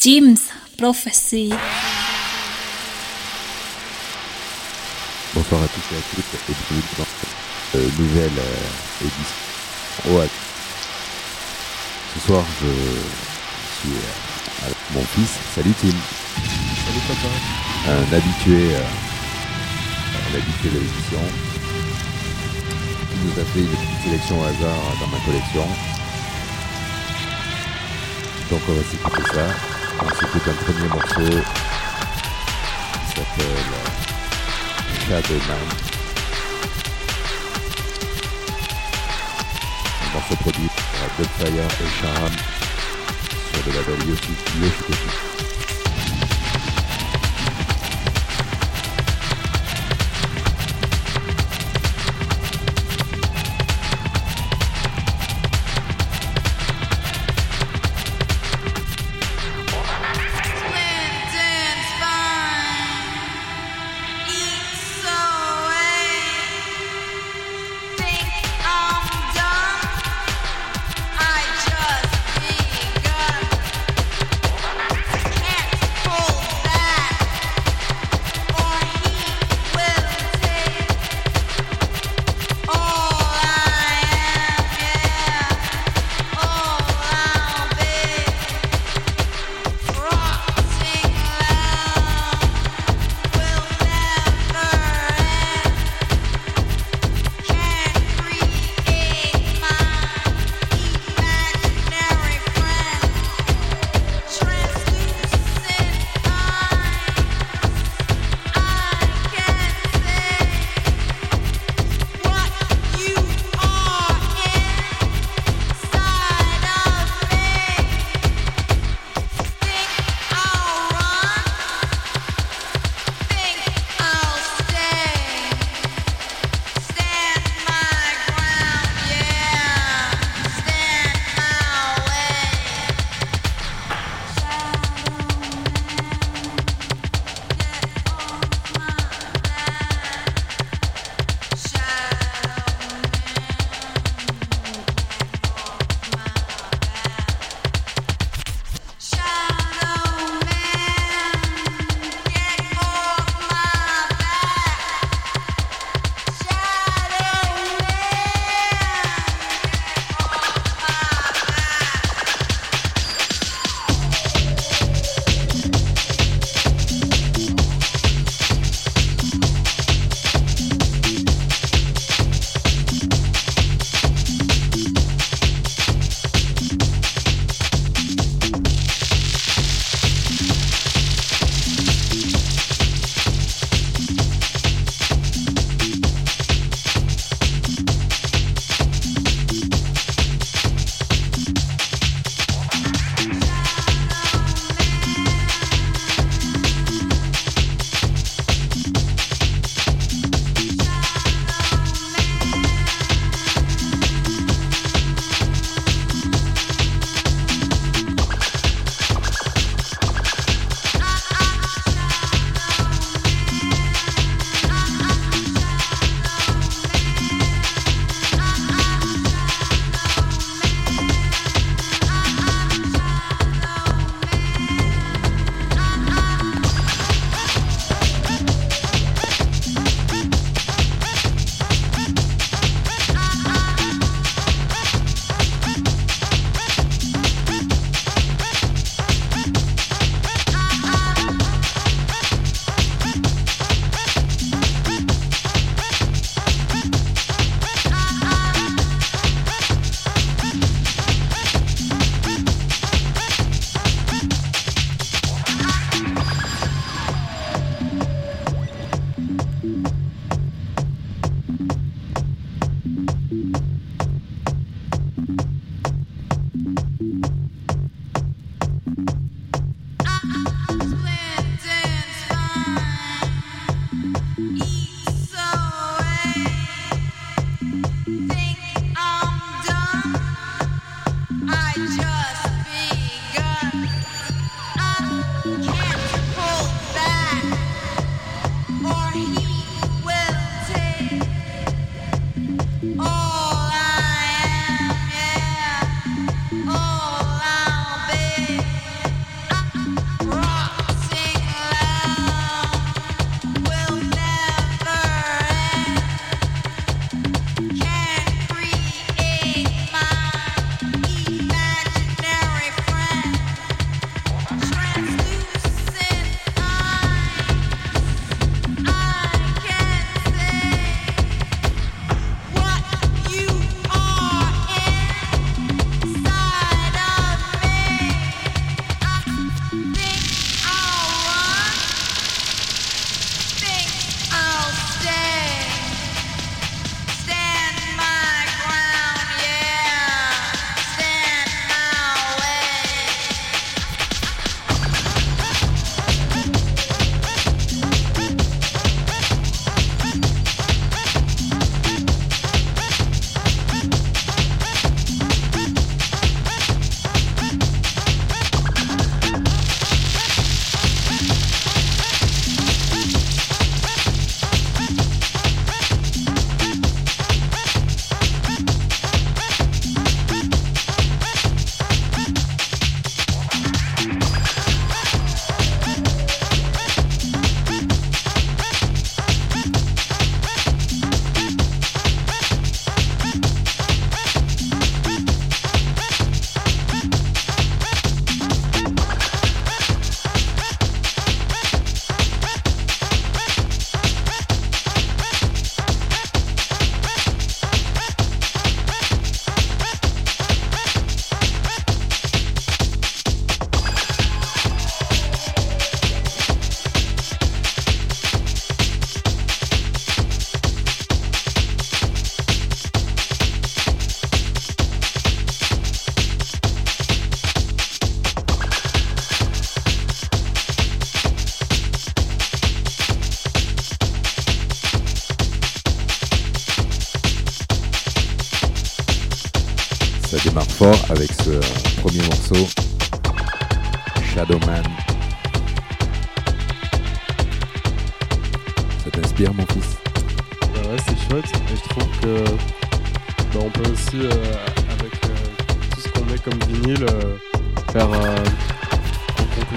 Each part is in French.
Jim's Prophecy. Bonsoir à tous et à toutes et bienvenue dans cette euh, nouvelle euh, édition OAT. Ce soir, je suis euh, avec mon fils. Salut Tim. Salut papa. Un habitué, euh, un habitué de l'émission qui nous a fait une petite sélection au hasard dans ma collection. Donc on va s'écouter ça. S'écoute un premier morceau qui s'appelle euh, Shadowman. Un morceau produit par Dubfire et Sharam sur le label Yoshi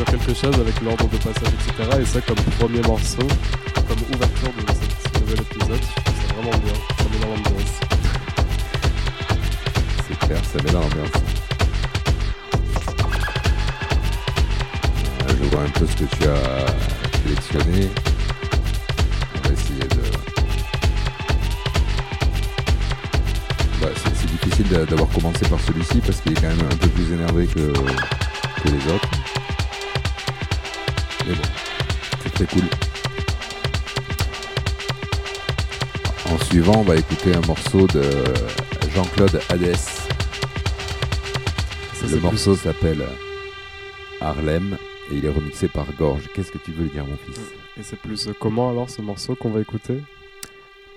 quelque chose avec l'ordre de passage, etc. Et ça, comme premier morceau, comme ouverture de ce nouvel épisode, ça vraiment bien. Ça met. C'est clair, ça met l'ambiance. Euh, Je vois un peu ce que tu as sélectionné. On va essayer de. Bah, c'est- c'est difficile d'a- d'avoir commencé par celui-ci parce qu'il est quand même un peu plus énervé que les autres. Très cool. En suivant, on va écouter un morceau de Jean-Claude Hadès. Le morceau s'appelle Harlem et il est remixé par Gorge. Qu'est-ce que tu veux dire, mon fils? Et c'est plus euh, comment alors ce morceau qu'on va écouter?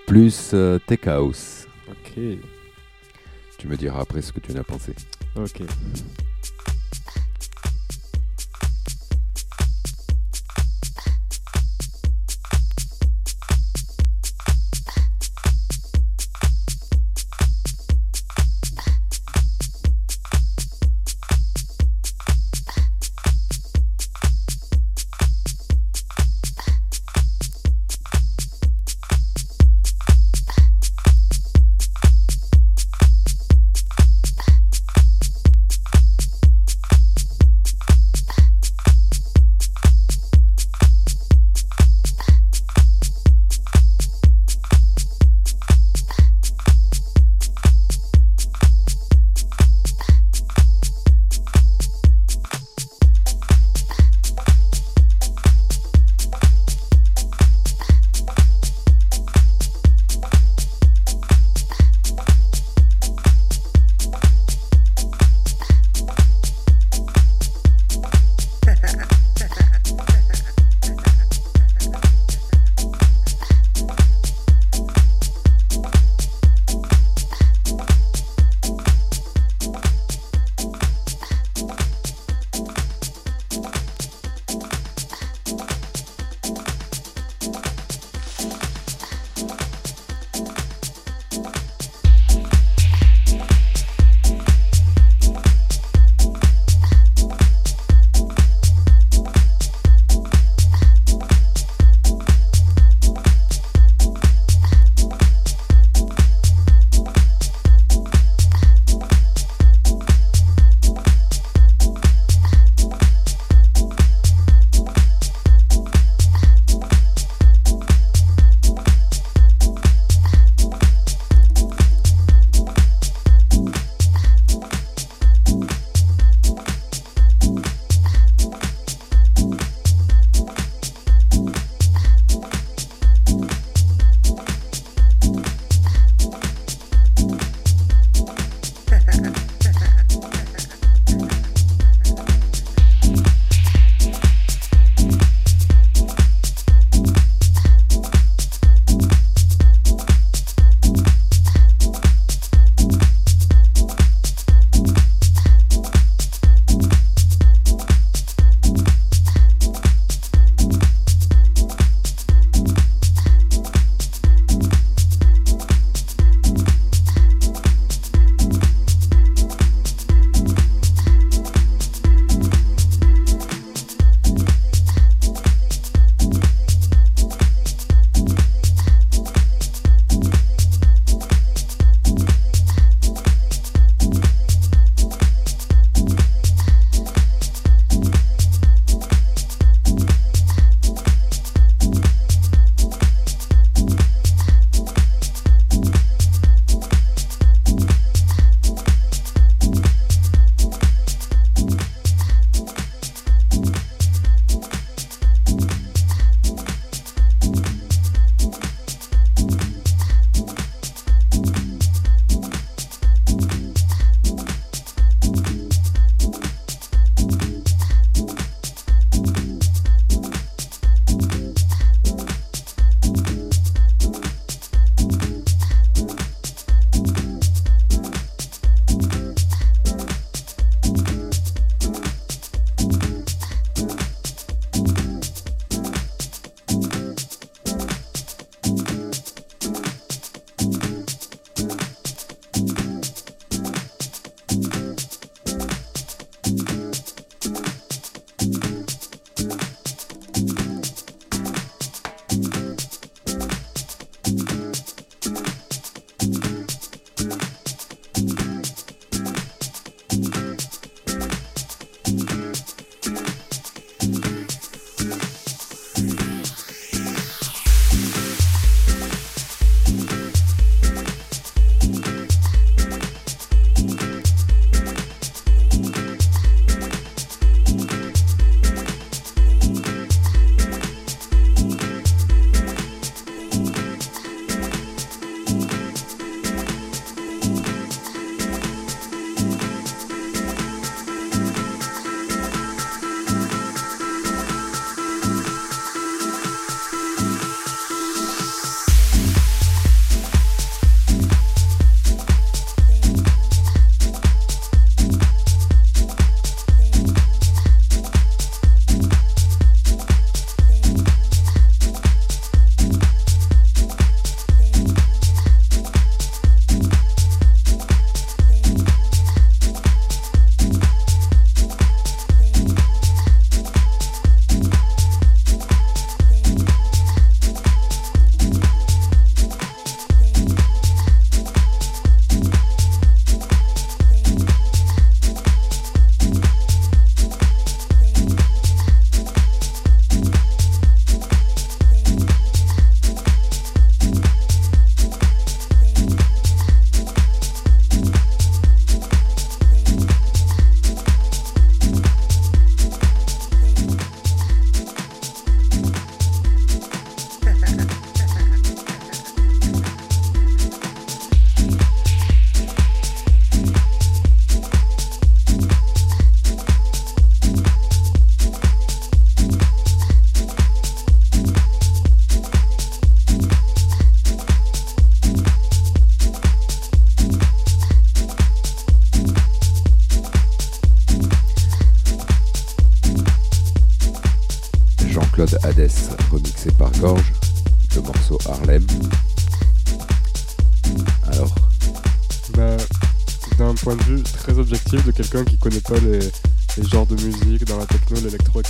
Plus euh, Tech House. Ok, Tu me diras après ce que tu en as pensé. ok.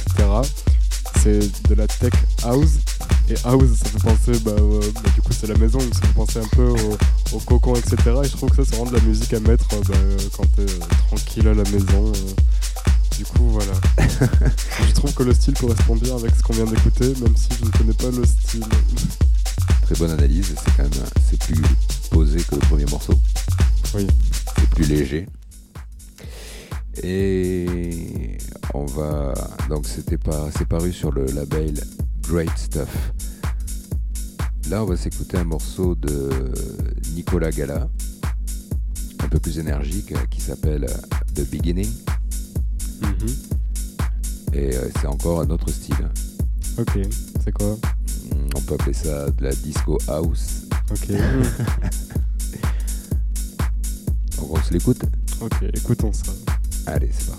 Etc. C'est de la tech house. Et house, ça fait penser, bah, euh, bah, du coup, c'est la maison, donc ça fait penser un peu au, au cocon, etc. Et je trouve que ça, c'est vraiment de la musique à mettre euh, bah, euh, quand t'es euh, tranquille à la maison. Du coup, voilà. je trouve que le style correspond bien avec ce qu'on vient d'écouter, même si je ne connais pas le style. très bonne analyse, c'est quand même c'est plus posé que le premier morceau. Oui. C'est plus léger. Et on va donc c'était pas c'est paru sur le label Great Stuff. Là, on va s'écouter un morceau de Nicolas Gala, un peu plus énergique, euh, qui s'appelle The Beginning. Mhm. Et euh, c'est encore un autre style. Ok, c'est quoi? Hmm, On peut appeler ça de la disco house. Ok. Donc on se l'écoute? Ok, écoutons ça. Allez,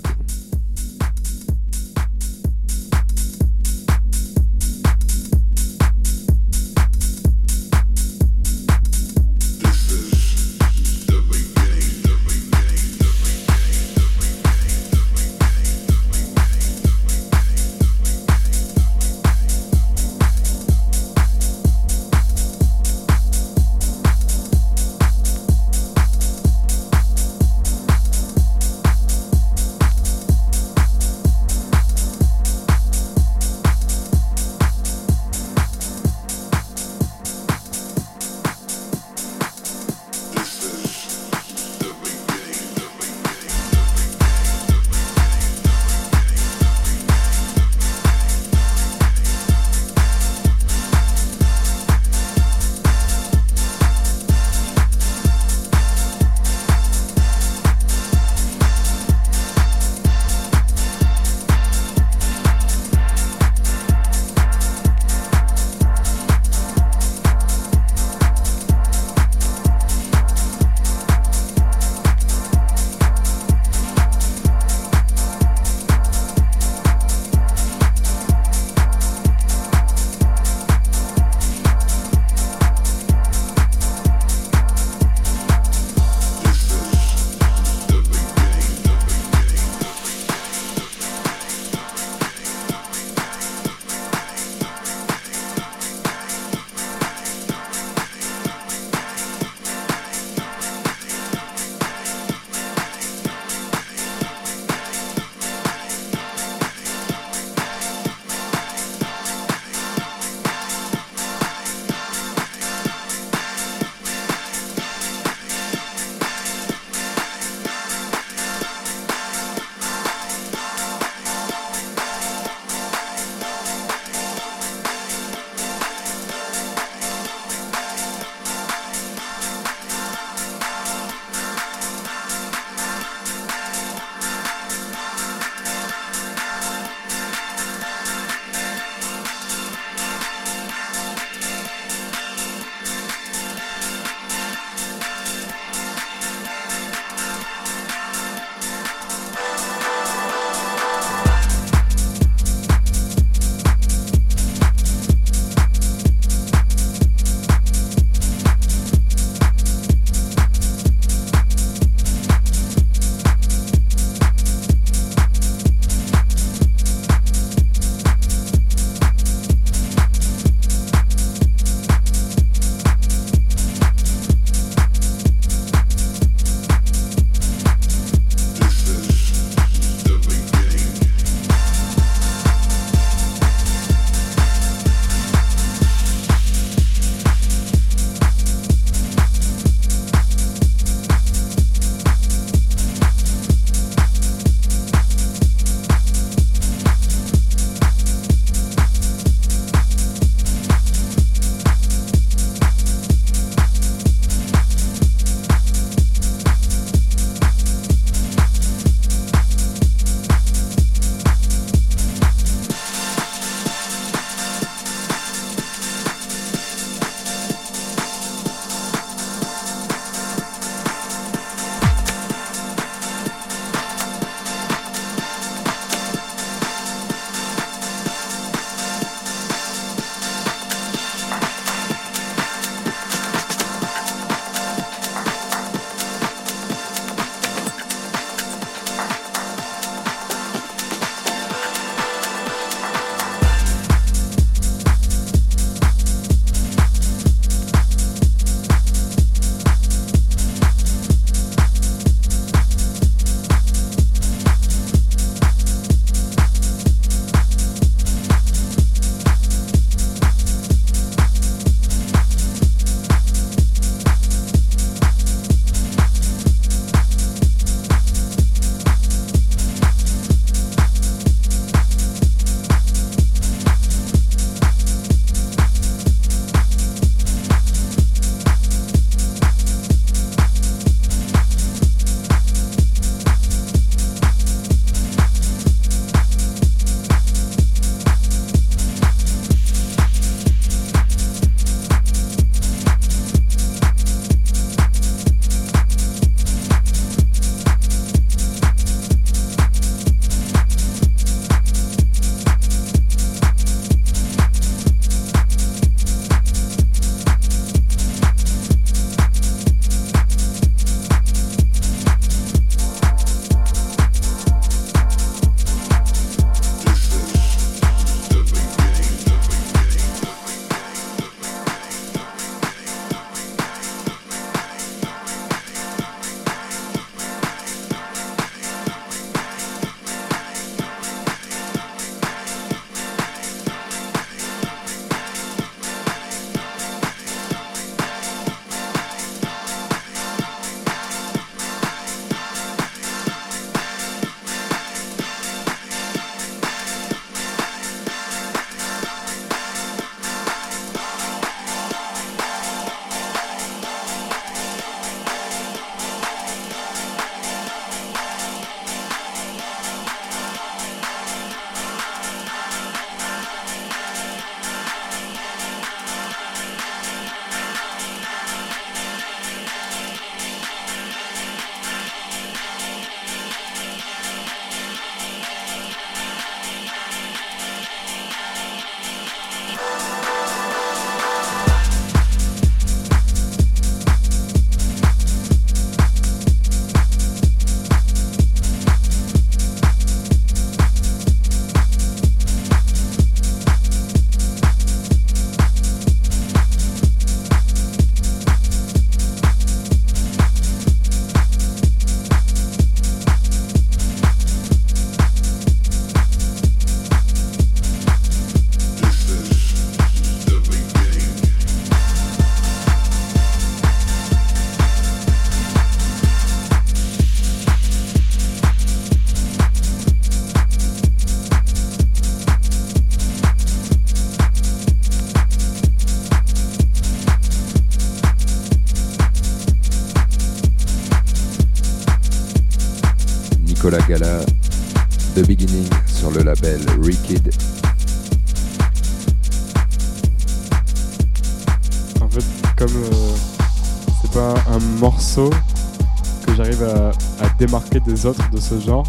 ce genre,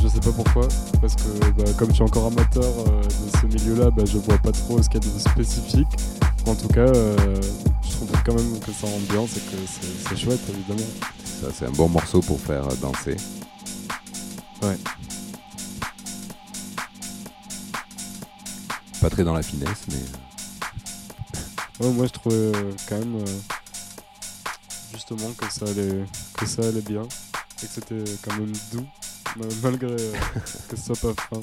je sais pas pourquoi, parce que bah, comme je suis encore amateur euh, de ce milieu-là, bah, je vois pas trop ce qu'il y a de spécifique. En tout cas, euh, je trouve quand même que ça ambiance et que c'est- c'est chouette, évidemment. Ça, c'est un bon morceau pour faire euh, danser. Ouais. Pas très dans la finesse, mais Ouais, moi, je trouvais euh, quand même justement que ça allait, que ça allait bien et que c'était quand même doux, ma- malgré euh, que ce soit pas fin.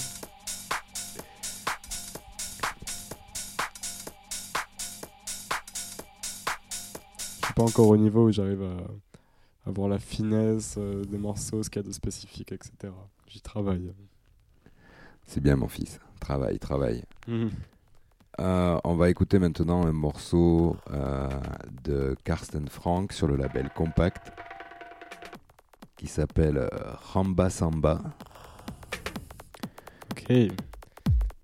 Je suis pas encore au niveau où j'arrive à, à voir la finesse euh, des morceaux, ce qu'il y a de spécifique, etc. J'y travaille. c'est bien, mon fils. Travaille, travaille. Euh, on va écouter maintenant un morceau euh, de Karsten Frank sur le label Compact qui s'appelle euh, Ramba Samba. Ok.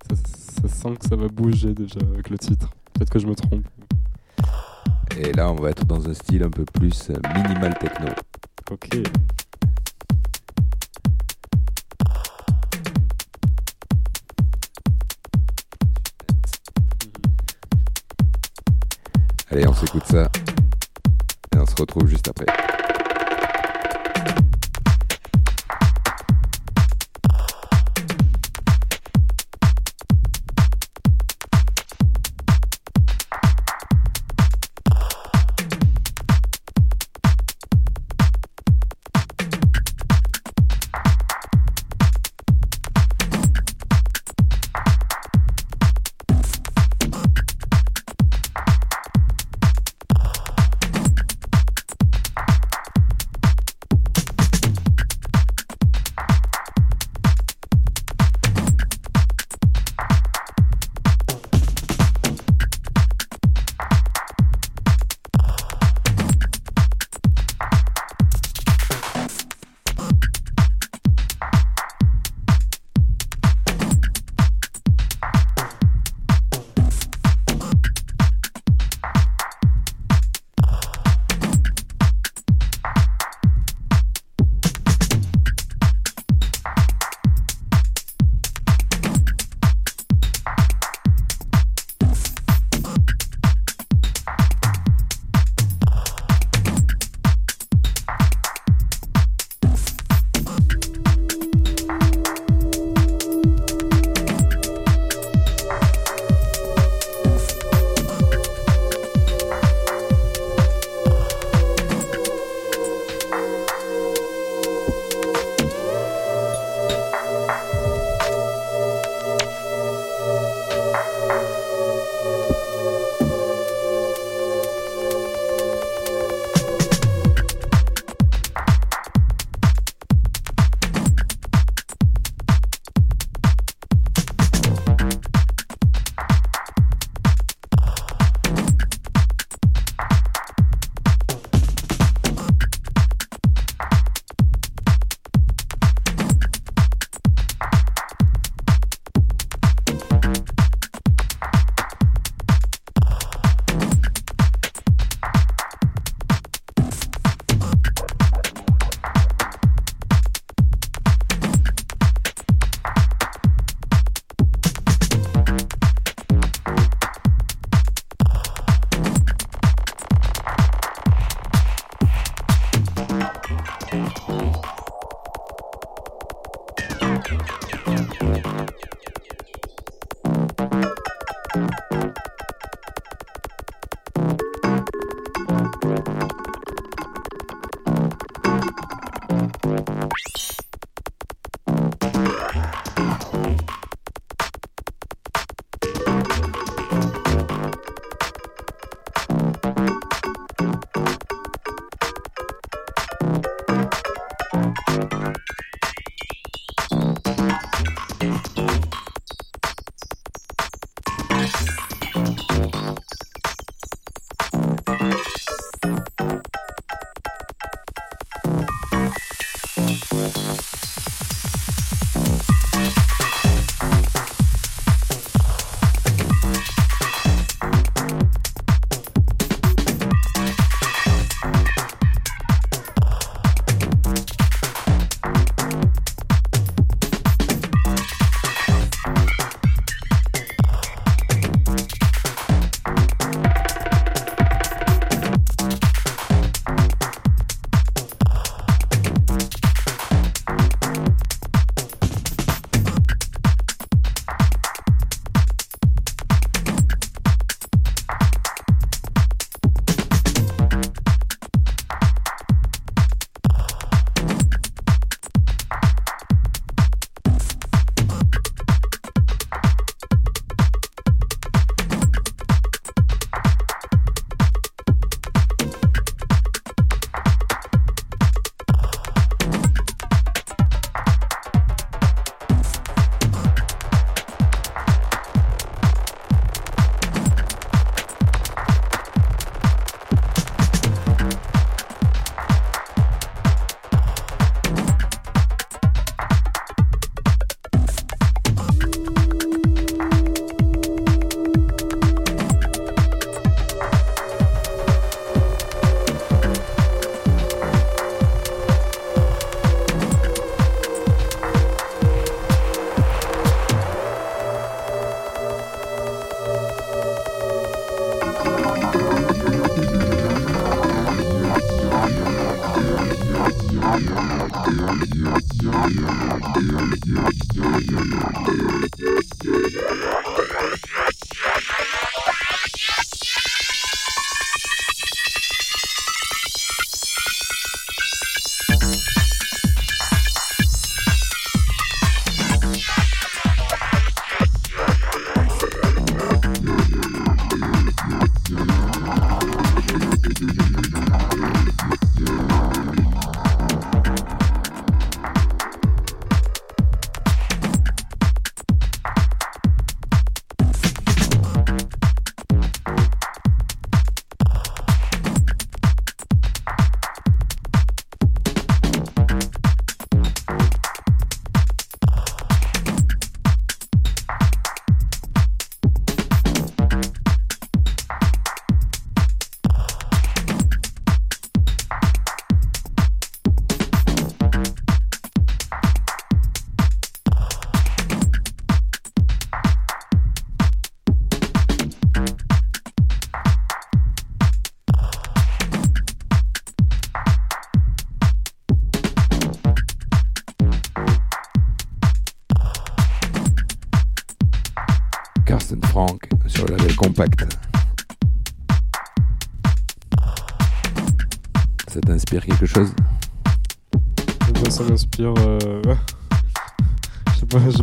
Ça, ça sent que ça va bouger déjà avec le titre. Peut-être que je me trompe. Et là, on va être dans un style un peu plus euh, minimal techno. Ok. Allez, on s'écoute ça. Et on se retrouve juste après.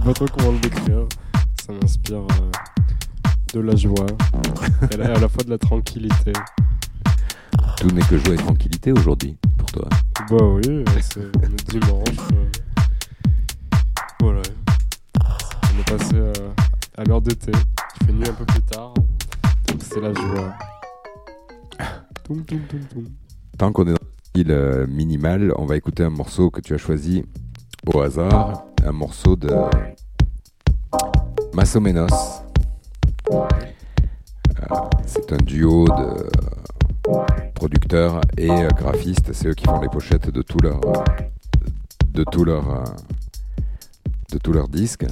Pas, trop comment le décrire. Ça m'inspire euh, de la joie et à la fois de la tranquillité. Tout n'est que joie et tranquillité aujourd'hui pour toi. Bah oui, c'est est dimanche. euh. Voilà. On est passé euh, à l'heure d'été. Il fait nuit un peu plus tard. Donc c'est la joie. Toum, toum, toum, toum. Tant qu'on est dans le style minimal, on va écouter un morceau que tu as choisi au hasard. Un morceau de Massomenos. Euh, c'est un duo de producteurs et graphistes. C'est eux qui font les pochettes de tous leurs de tous leurs de tous leurs disques.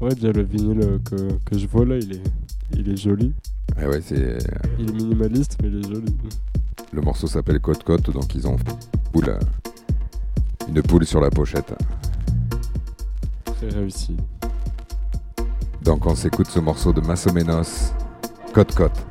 Ouais, déjà le vinyle euh, que, que je vois là, il est, il est joli. Et ouais, c'est Il est minimaliste, mais il est joli. le morceau s'appelle Côte Côte, donc ils ont poule, euh, une poule sur la pochette. Réussi. Donc on s'écoute ce morceau de Massomenos, Côte Côte.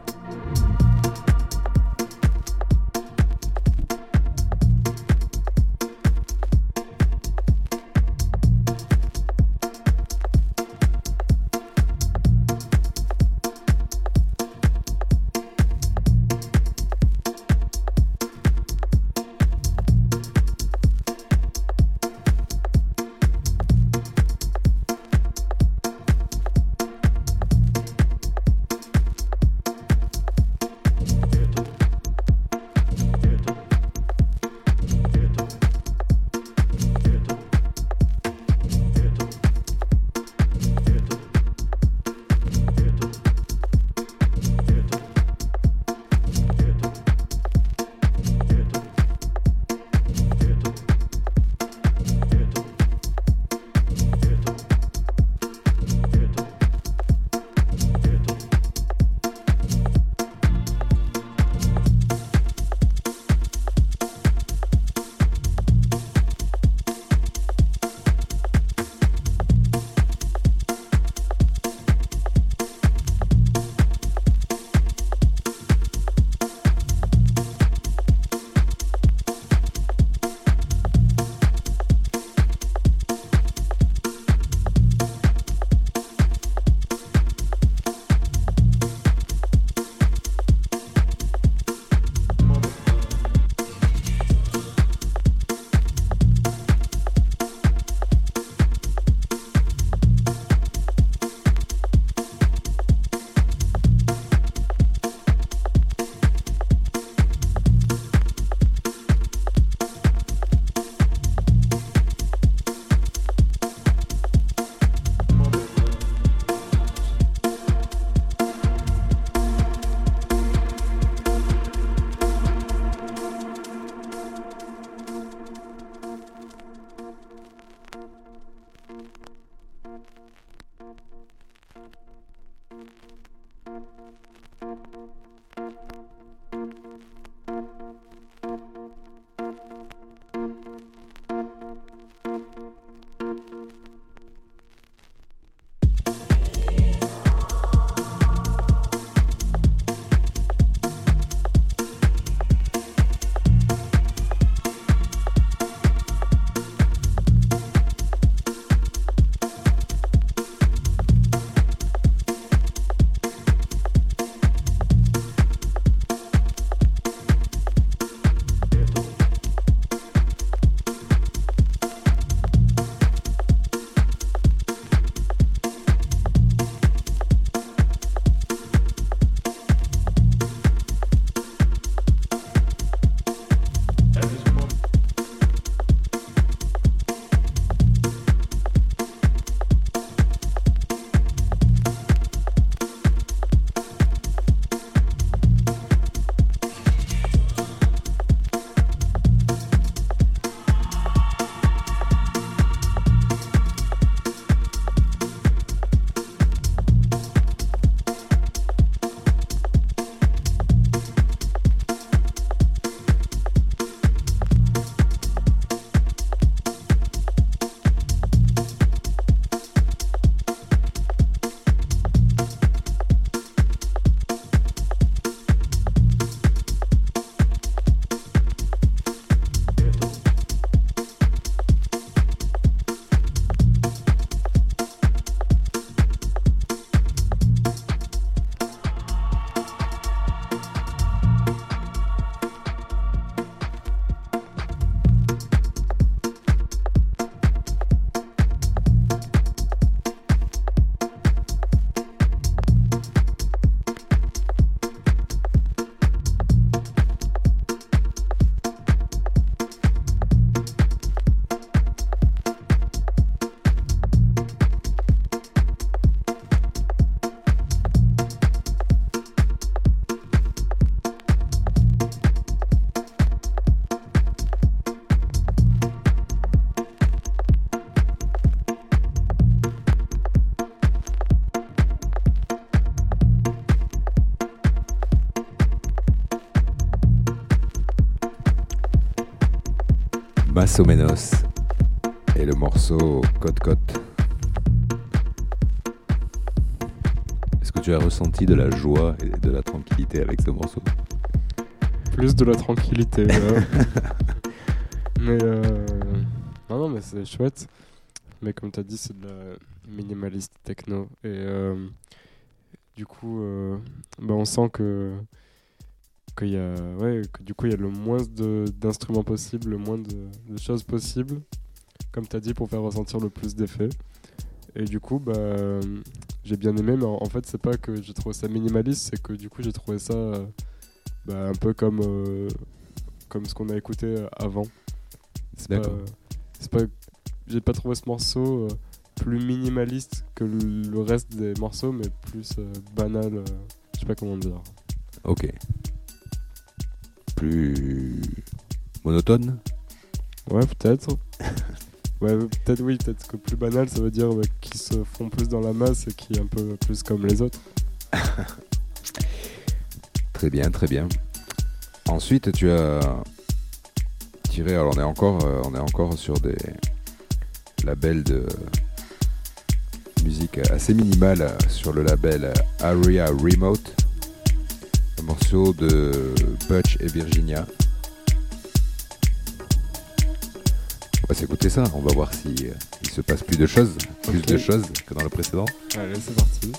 Más o menos et le morceau Côte Côte. Est-ce que tu as ressenti de la joie et de la tranquillité avec ce morceau? Plus de la tranquillité. ouais. mais euh... non, non, mais c'est chouette. Mais comme tu as dit, c'est de la minimaliste techno. Et euh, du coup, euh, bah, on sent que qu'il y a ouais que du coup il y a le moins d'instruments possibles le moins de, de choses possibles comme tu as dit pour faire ressentir le plus d'effets et du coup bah j'ai bien aimé mais en, en fait c'est pas que j'ai trouvé ça minimaliste c'est que du coup j'ai trouvé ça euh, bah, un peu comme euh, comme ce qu'on a écouté euh, avant D'accord. c'est pas j'ai pas trouvé ce morceau euh, plus minimaliste que le reste des morceaux mais plus banal je sais pas comment dire Ok. Plus monotone Ouais, peut-être. ouais, peut-être oui, peut-être que plus banal, ça veut dire ouais, qui se font plus dans la masse et qui est un peu plus comme les autres. Très bien, très bien. Ensuite, tu as tiré. Alors, on est encore, euh, on est encore sur des labels de musique assez minimale euh, sur le label euh, Area Remote. Morceau de Butch et Virginia. On va s'écouter ça. On va voir si euh, il se passe plus de choses, plus de choses que dans le précédent. Allez, c'est parti.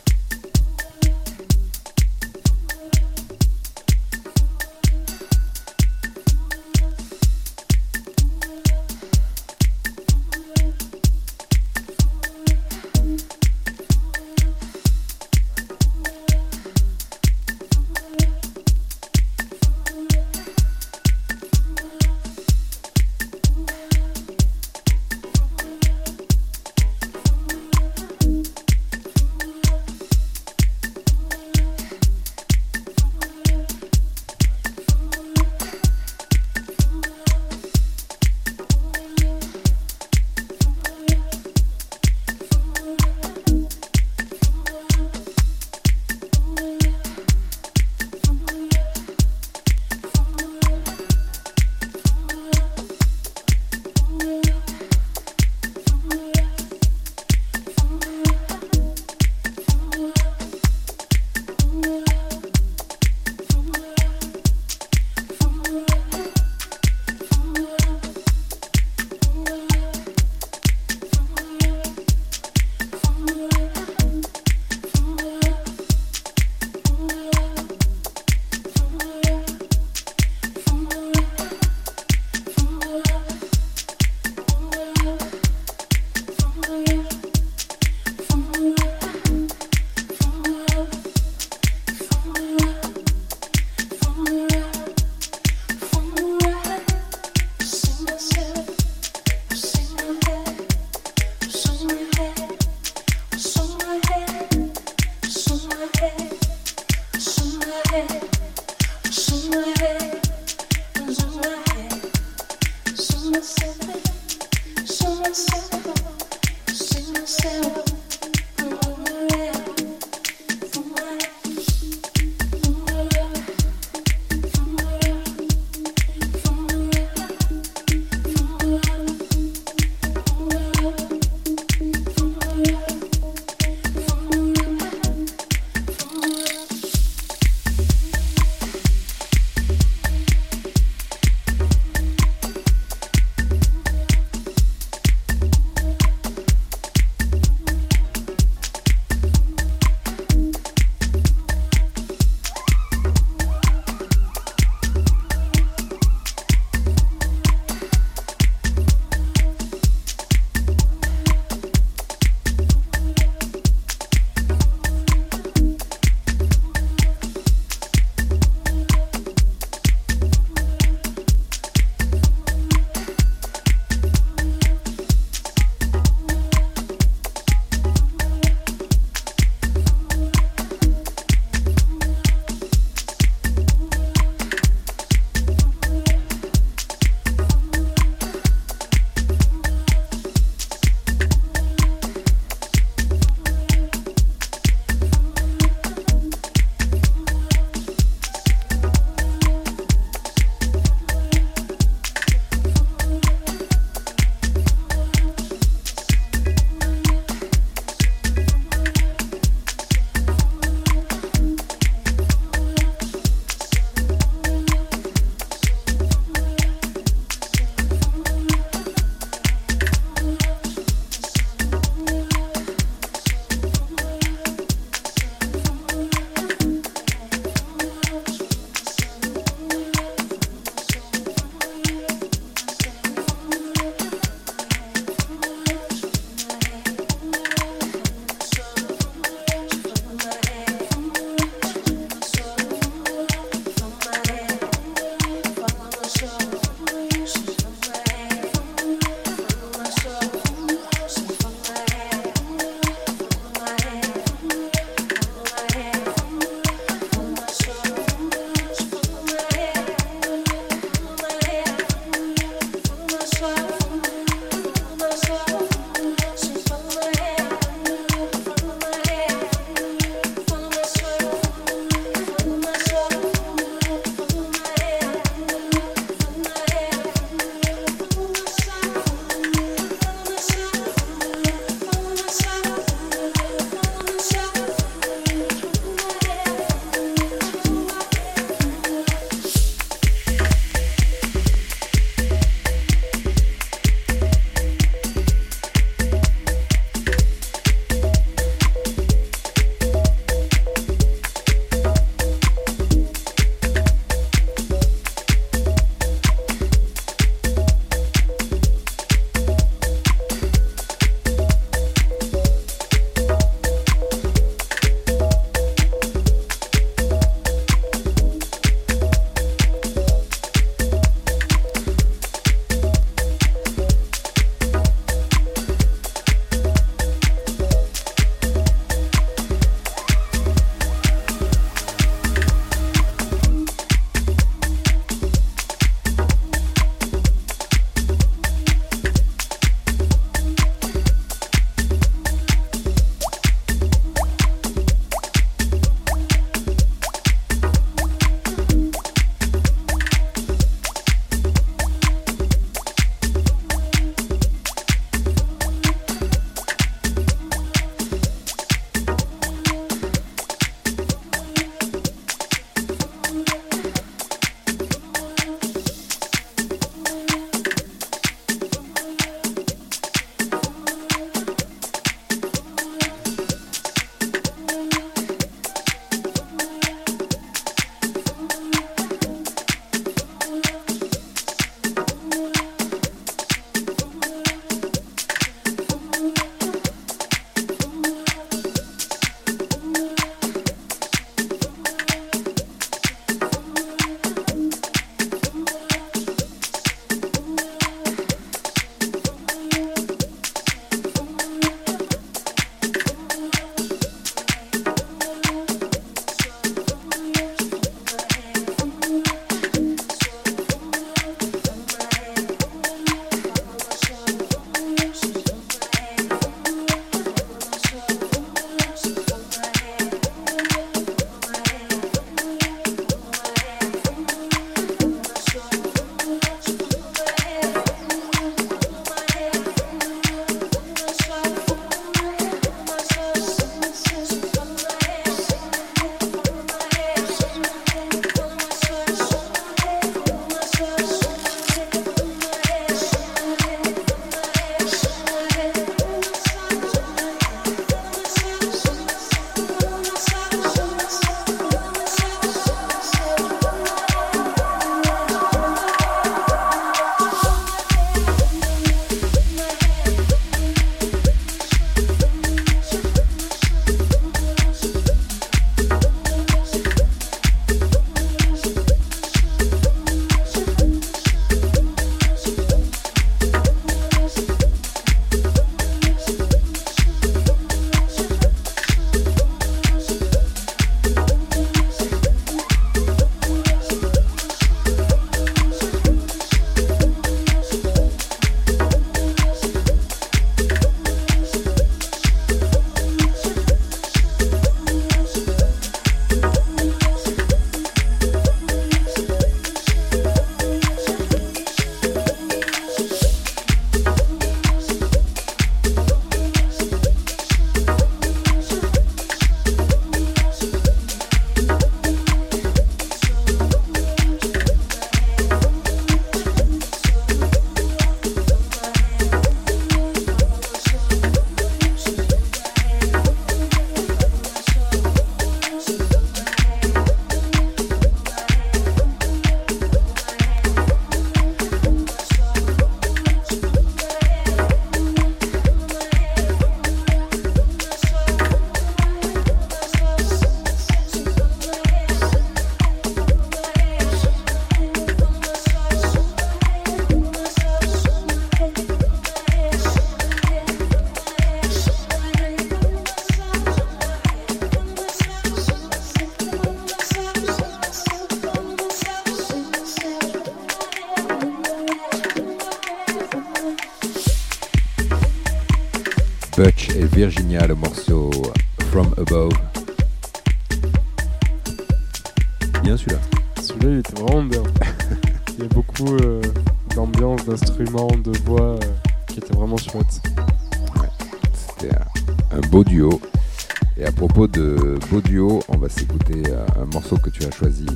Euh, un morceau que tu as choisi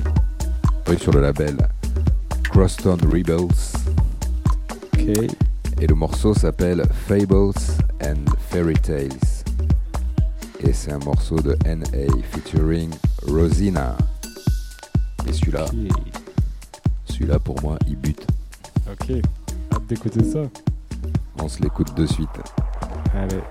oui, sur le label Crosstown Rebels. Ok. Et le morceau s'appelle Fables and Fairy Tales. Et c'est un morceau de NA featuring Rosina. Et celui-là, celui-là pour moi, il bute. Ok. Hâte d'écouter ça. On se l'écoute de suite. Allez.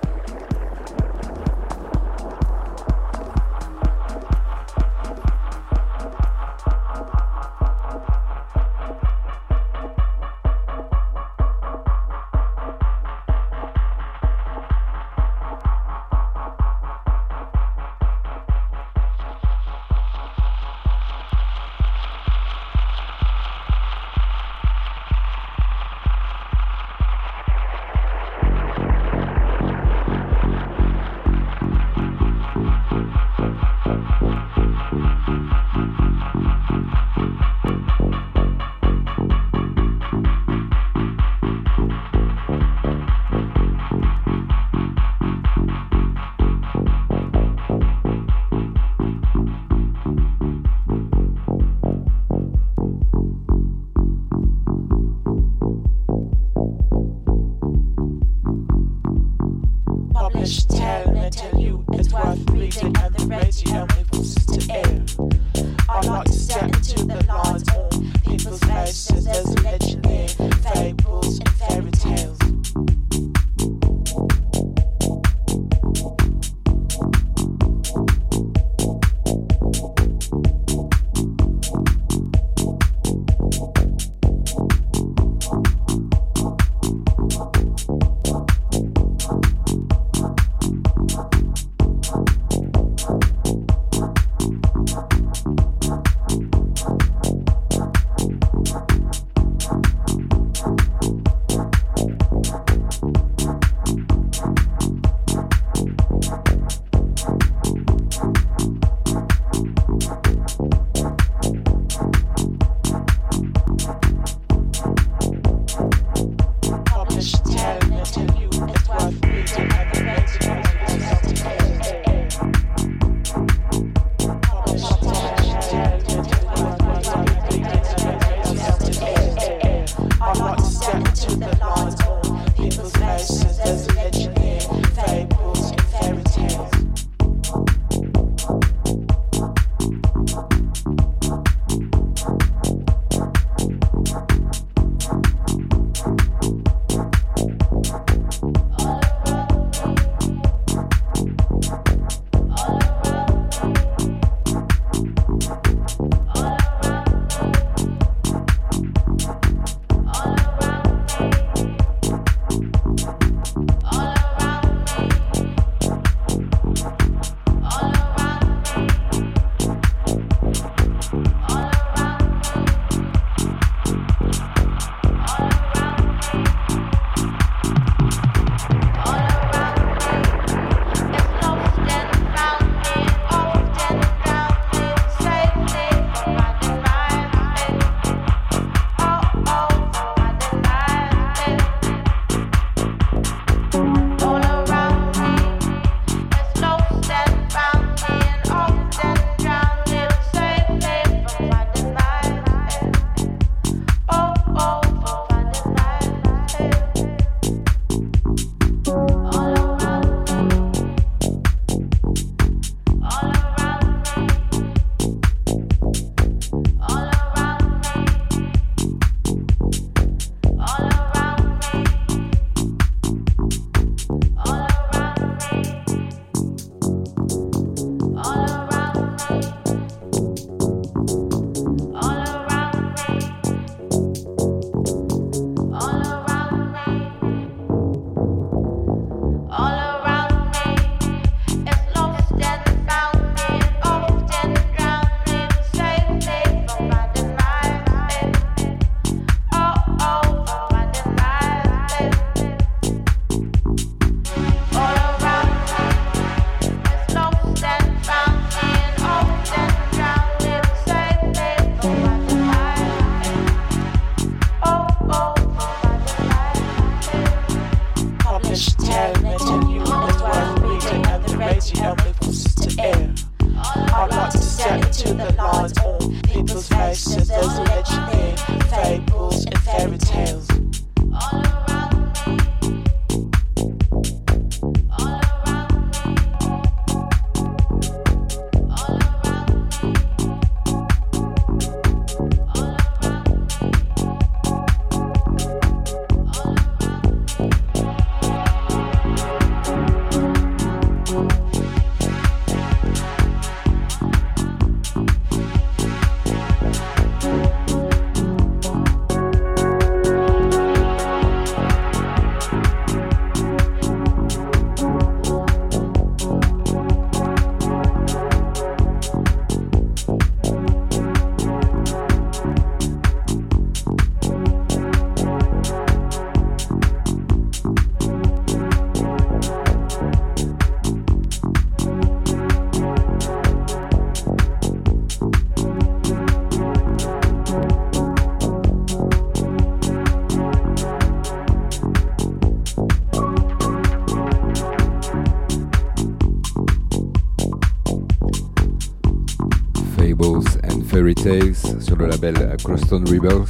Sur le label Crosstone Rebels.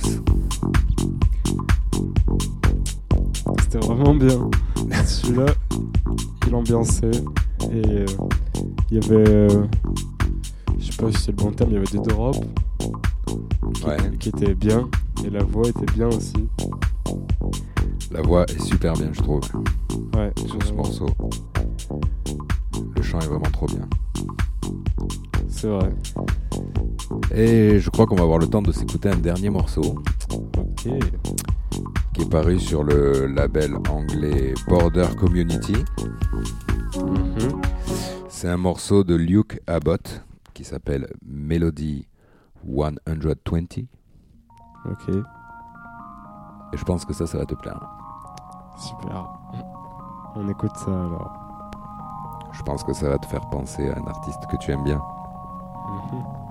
C'était vraiment bien. Celui-là, il ambiançait. Et euh, il y avait. euh, je sais pas si c'est le bon terme, il y avait des drops qui, Ouais. qui étaient bien. Et la voix était bien aussi. La voix est super bien, je trouve, Ouais, sur ce morceau. Le chant est vraiment trop bien. C'est vrai. Et je crois qu'on va avoir le temps de s'écouter un dernier morceau qui est paru sur le label anglais Border Community. Mhm. C'est un morceau de Luke Abbott qui s'appelle Melody 120. Ok. Et je pense que ça, ça va te plaire. Super. On écoute ça alors. Je pense que ça va te faire penser à un artiste que tu aimes bien. Mhm.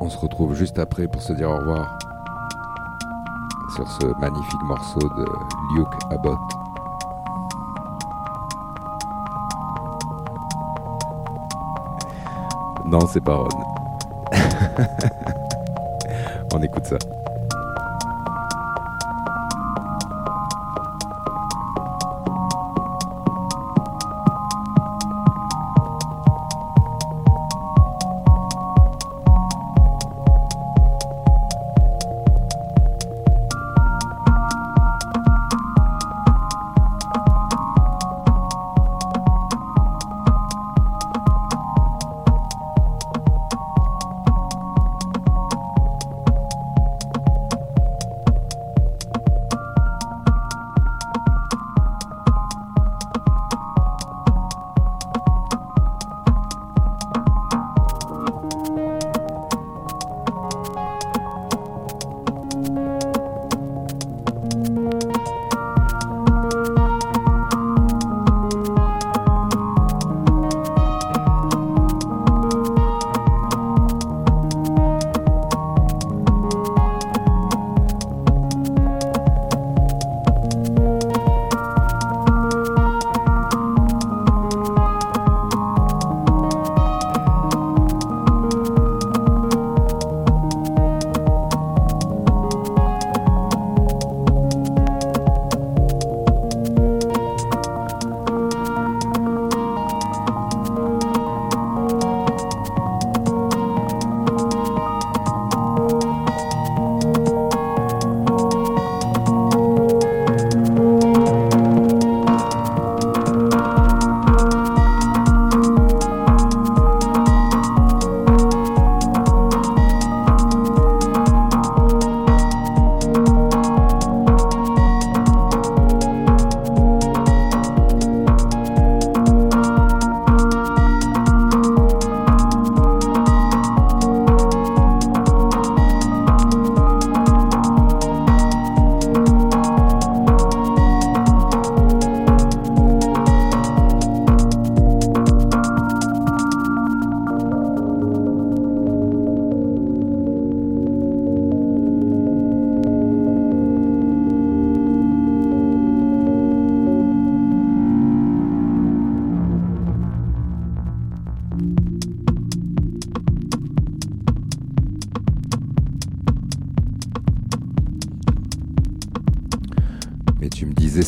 On se retrouve juste après pour se dire au revoir sur ce magnifique morceau de Luke Abbott. Non, c'est pas. On écoute ça.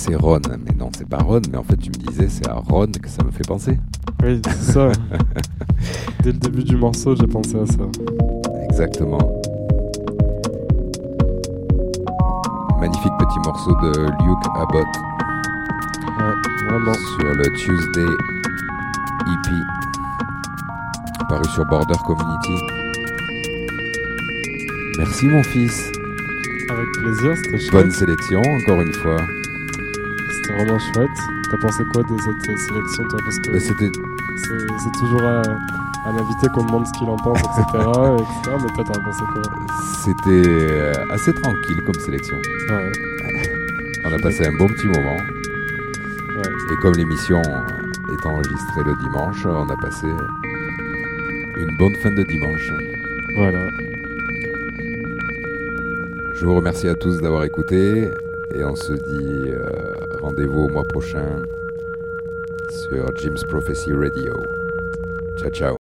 C'est Ron, mais non, c'est pas Ron, mais en fait, tu me disais c'est à Ron que ça me fait penser. Oui, c'est ça. Dès le début du morceau, j'ai pensé à ça. Exactement. Magnifique petit morceau de Luke Abbott Ouais, vraiment. sur le Tuesday EP, paru sur Border Community. Merci mon fils. Avec plaisir, c'était. Bonne sélection encore une fois. C'était vraiment chouette. T'as pensé quoi de cette sélection, toi Parce que C'était c'est toujours à, à l'invité qu'on demande ce qu'il en pense, etc. etc. Mais toi, t'en as pensé quoi? C'était euh, assez tranquille comme sélection. Ouais, On a passé un bon petit moment. ouais. Et comme l'émission est enregistrée le dimanche, on a passé une bonne fin de dimanche. Voilà. Je vous remercie à tous d'avoir écouté et on se dit euh, rendez-vous au mois prochain sur Jim's Prophecy Radio. Ciao ciao.